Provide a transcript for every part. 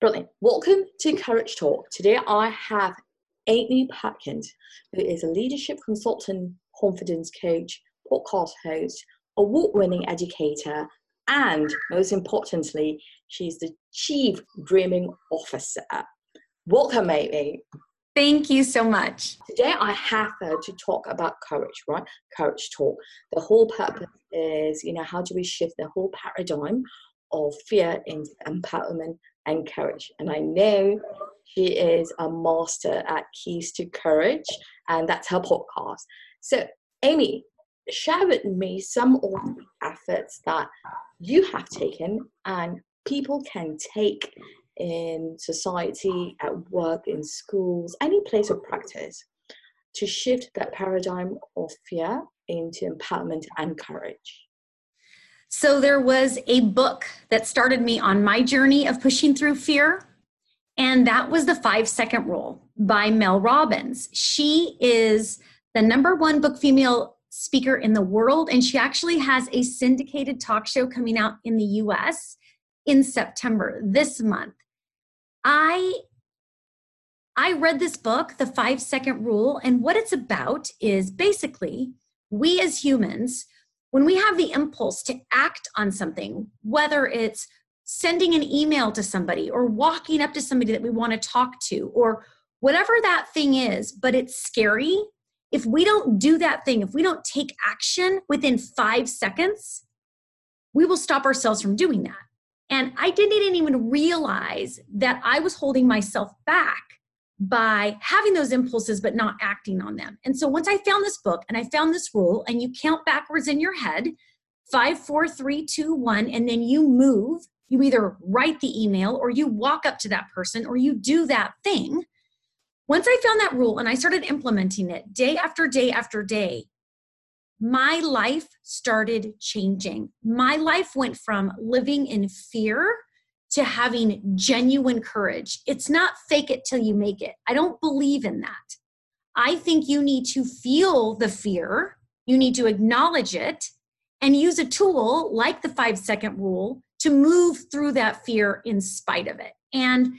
Brilliant. Welcome to Courage Talk. Today I have Amy Perkins, who is a leadership consultant, confidence coach, podcast host, award winning educator, and most importantly, she's the Chief Dreaming Officer. Welcome, Amy. Thank you so much. Today I have her to talk about courage, right? Courage talk. The whole purpose is, you know, how do we shift the whole paradigm of fear into empowerment and courage. And I know she is a master at Keys to Courage, and that's her podcast. So, Amy, share with me some of the efforts that you have taken and people can take in society, at work, in schools, any place of practice to shift that paradigm of fear into empowerment and courage. So there was a book that started me on my journey of pushing through fear. And that was the five second rule by Mel Robbins. She is the number one book female speaker in the world. And she actually has a syndicated talk show coming out in the US in September this month. I I read this book, The 5 Second Rule, and what it's about is basically we as humans when we have the impulse to act on something, whether it's sending an email to somebody or walking up to somebody that we want to talk to or whatever that thing is, but it's scary, if we don't do that thing, if we don't take action within five seconds, we will stop ourselves from doing that. And I didn't even realize that I was holding myself back by having those impulses but not acting on them. And so once I found this book and I found this rule, and you count backwards in your head five, four, three, two, one, and then you move, you either write the email or you walk up to that person or you do that thing. Once I found that rule and I started implementing it day after day after day, my life started changing. My life went from living in fear to having genuine courage. It's not fake it till you make it. I don't believe in that. I think you need to feel the fear, you need to acknowledge it, and use a tool like the five second rule to move through that fear in spite of it. And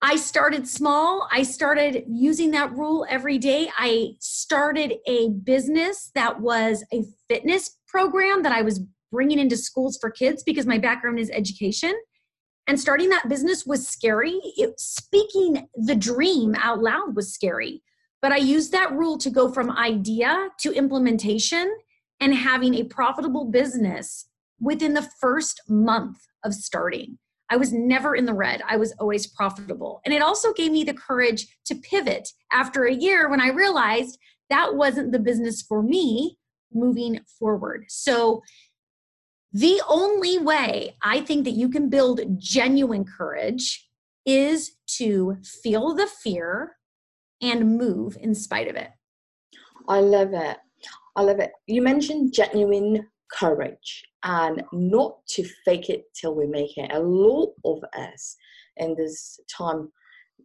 I started small. I started using that rule every day. I started a business that was a fitness program that I was bringing into schools for kids because my background is education. And starting that business was scary. It, speaking the dream out loud was scary. But I used that rule to go from idea to implementation and having a profitable business within the first month of starting. I was never in the red. I was always profitable. And it also gave me the courage to pivot after a year when I realized that wasn't the business for me moving forward. So the only way I think that you can build genuine courage is to feel the fear and move in spite of it. I love it. I love it. You mentioned genuine courage and not to fake it till we make it. A lot of us in this time,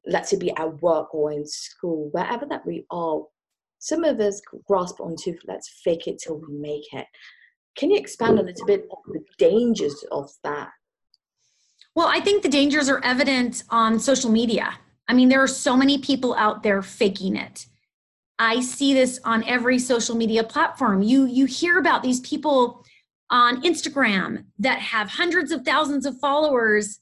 let's say be at work or in school, wherever that we are, some of us grasp onto let's fake it till we make it. Can you expand a little bit on the dangers of that? Well, I think the dangers are evident on social media. I mean, there are so many people out there faking it. I see this on every social media platform. You you hear about these people on Instagram that have hundreds of thousands of followers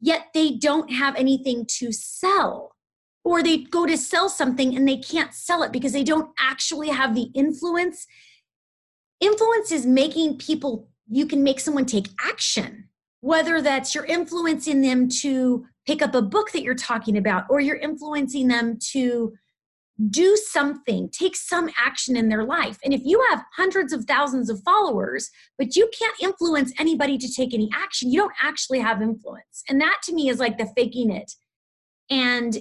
yet they don't have anything to sell. Or they go to sell something and they can't sell it because they don't actually have the influence influence is making people you can make someone take action whether that's you're influencing them to pick up a book that you're talking about or you're influencing them to do something take some action in their life. And if you have hundreds of thousands of followers but you can't influence anybody to take any action you don't actually have influence. And that to me is like the faking it. And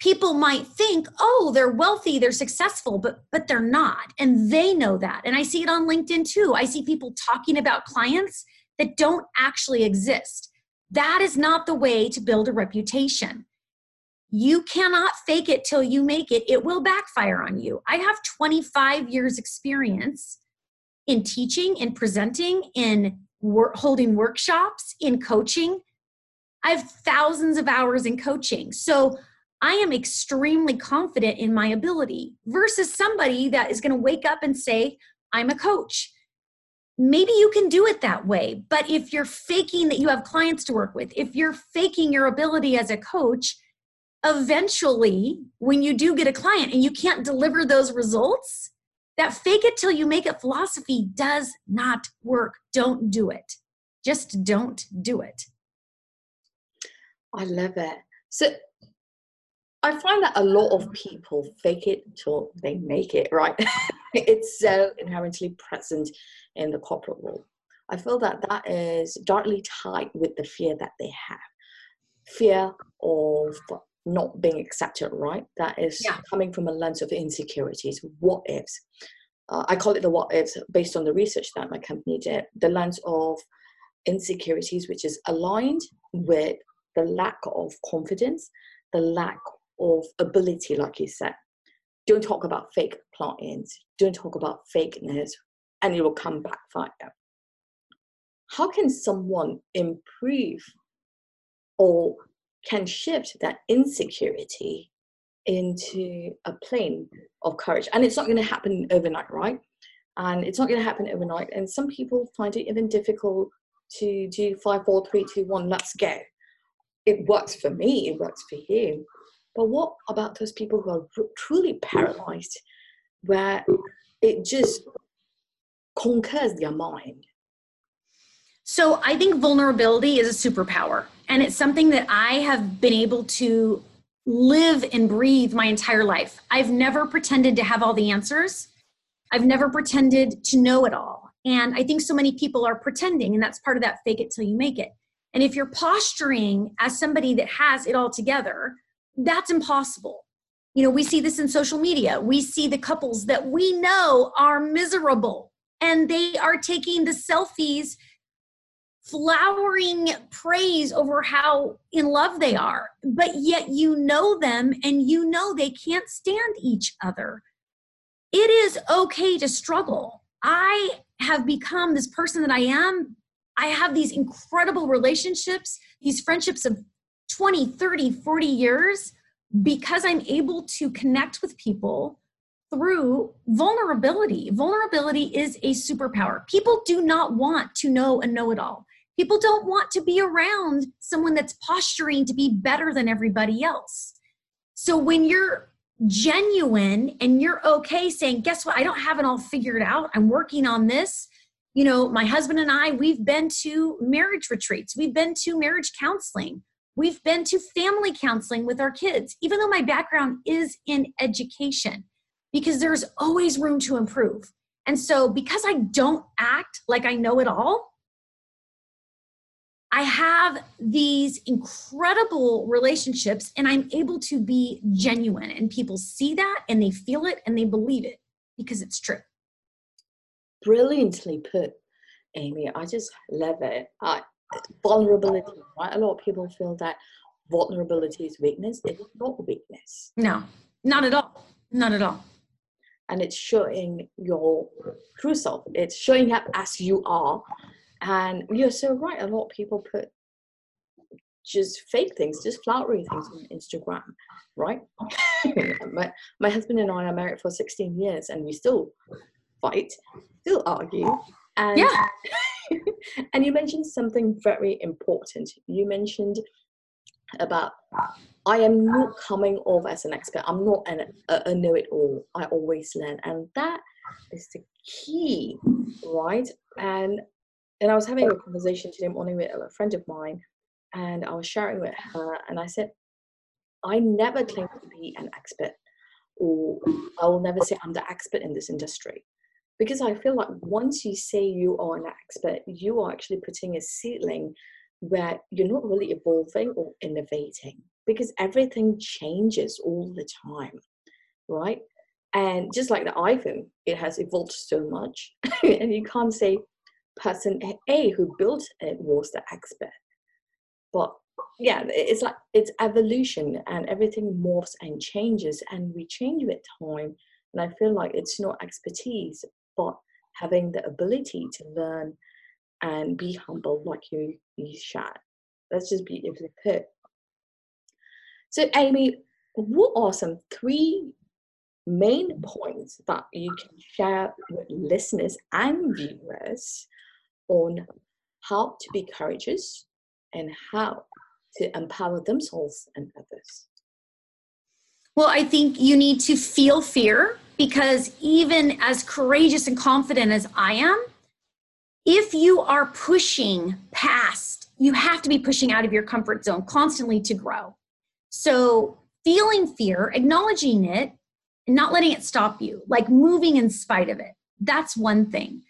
people might think oh they're wealthy they're successful but but they're not and they know that and i see it on linkedin too. I see people talking about clients that don't actually exist. That is not the way to build a reputation. You cannot fake it till you make it. It will backfire on you. I have 25 years experience in teaching in presenting in work, holding workshops in coaching. I have thousands of hours in coaching. So I am extremely confident in my ability versus somebody that is going to wake up and say, I'm a coach. Maybe you can do it that way. But if you're faking that you have clients to work with, if you're faking your ability as a coach, eventually, when you do get a client and you can't deliver those results, that fake it till you make it philosophy does not work. Don't do it. Just don't do it. I love it. So I find that a lot of people fake it till they make it, right? it's so inherently present in the corporate world. I feel that that is directly tied with the fear that they have fear of not being accepted, right? That is yeah. coming from a lens of insecurities, what ifs. Uh, I call it the what ifs based on the research that my company did, the lens of insecurities, which is aligned with the lack of confidence, the lack of ability, like you said. Don't talk about fake plugins. Don't talk about fakeness, and it will come backfire. How can someone improve or can shift that insecurity into a plane of courage? And it's not going to happen overnight, right? And it's not going to happen overnight. And some people find it even difficult to do five, four, three, two, one, let's go. It works for me, it works for you. But what about those people who are truly paralyzed, where it just conquers their mind? So I think vulnerability is a superpower, and it's something that I have been able to live and breathe my entire life. I've never pretended to have all the answers. I've never pretended to know it all. And I think so many people are pretending, and that's part of that fake it till you make it. And if you're posturing as somebody that has it all together, that's impossible. You know, we see this in social media. We see the couples that we know are miserable and they are taking the selfies, flowering praise over how in love they are. But yet you know them and you know they can't stand each other. It is okay to struggle. I have become this person that I am. I have these incredible relationships, these friendships of 20, 30, 40 years because I'm able to connect with people through vulnerability. Vulnerability is a superpower. People do not want to know a know it all. People don't want to be around someone that's posturing to be better than everybody else. So when you're genuine and you're okay saying, guess what? I don't have it all figured out. I'm working on this. You know, my husband and I, we've been to marriage retreats, we've been to marriage counseling. We've been to family counseling with our kids, even though my background is in education, because there's always room to improve. And so, because I don't act like I know it all, I have these incredible relationships and I'm able to be genuine. And people see that and they feel it and they believe it because it's true. Brilliantly put, Amy. I just love it. I, vulnerability, right? A lot of people feel that vulnerability is weakness. It's not weakness. No, not at all. Not at all. And it's showing your true self. It's showing up as you are. And you're so right. A lot of people put just fake things, just flowery things on Instagram, right? my, my husband and I are married for 16 years and we still fight, still argue. And yeah. and you mentioned something very important. You mentioned about I am not coming off as an expert. I'm not an, a, a know it all. I always learn, and that is the key, right? And and I was having a conversation today morning with a friend of mine, and I was sharing with her, and I said, I never claim to be an expert, or I will never say I'm the expert in this industry because I feel like once you say you are an expert, you are actually putting a ceiling where you're not really evolving or innovating because everything changes all the time, right? And just like the iPhone, it has evolved so much, and you can't say person A who built it was the expert. But yeah, it's like it's evolution and everything morphs and changes, and we change with time. And I feel like it's not expertise, but having the ability to learn and be humble like you you shared That's just beautifully put. So, Amy, what are some three main points that you can share with listeners and viewers on how to be courageous and how to empower themselves and others? Well, I think you need to feel fear because even as courageous and confident as I am, if you are pushing past, you have to be pushing out of your comfort zone constantly to grow. So, feeling fear, acknowledging it, and not letting it stop you, like moving in spite of it. That's one thing.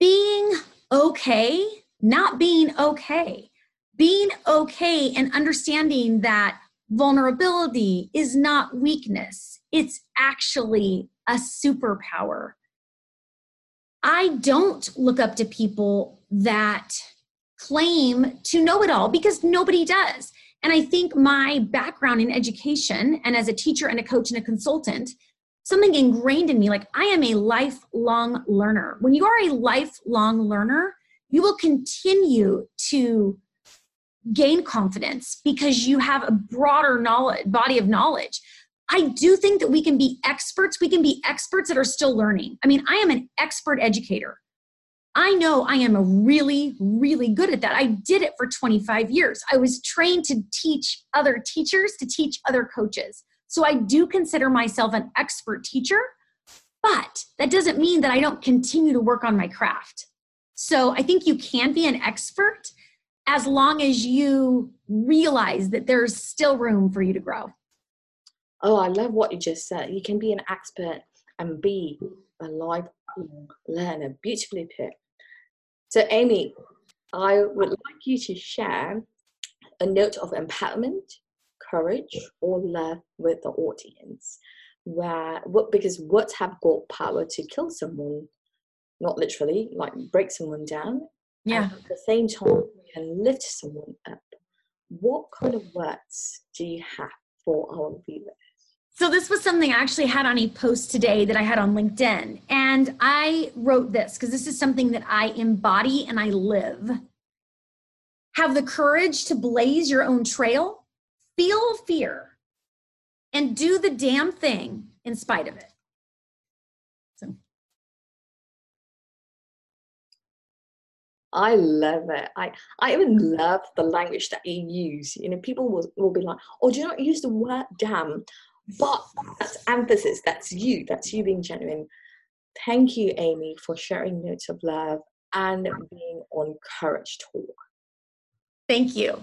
Being okay, not being okay. Being okay and understanding that vulnerability is not weakness, it's actually a superpower. I don't look up to people that claim to know it all because nobody does. And I think my background in education and as a teacher and a coach and a consultant, something ingrained in me like I am a lifelong learner. When you are a lifelong learner, you will continue to gain confidence because you have a broader knowledge body of knowledge. I do think that we can be experts. We can be experts that are still learning. I mean, I am an expert educator. I know I am really, really good at that. I did it for 25 years. I was trained to teach other teachers, to teach other coaches. So I do consider myself an expert teacher, but that doesn't mean that I don't continue to work on my craft. So I think you can be an expert as long as you realize that there's still room for you to grow. Oh, I love what you just said. You can be an expert and be a lifelong learner. Beautifully put. So, Amy, I would like you to share a note of empowerment, courage, or love with the audience. Where what because words have got power to kill someone, not literally, like break someone down. Yeah. At the same time, can lift someone up. What kind of words do you have for our viewers? So this was something I actually had on a post today that I had on LinkedIn. And I wrote this because this is something that I embody and I live. Have the courage to blaze your own trail, feel fear, and do the damn thing in spite of it. I love it. I, I even love the language that you use. You know, people will, will be like, oh, do you not use the word damn? But that's emphasis. That's you. That's you being genuine. Thank you, Amy, for sharing notes of love and being on Courage Talk. thank you.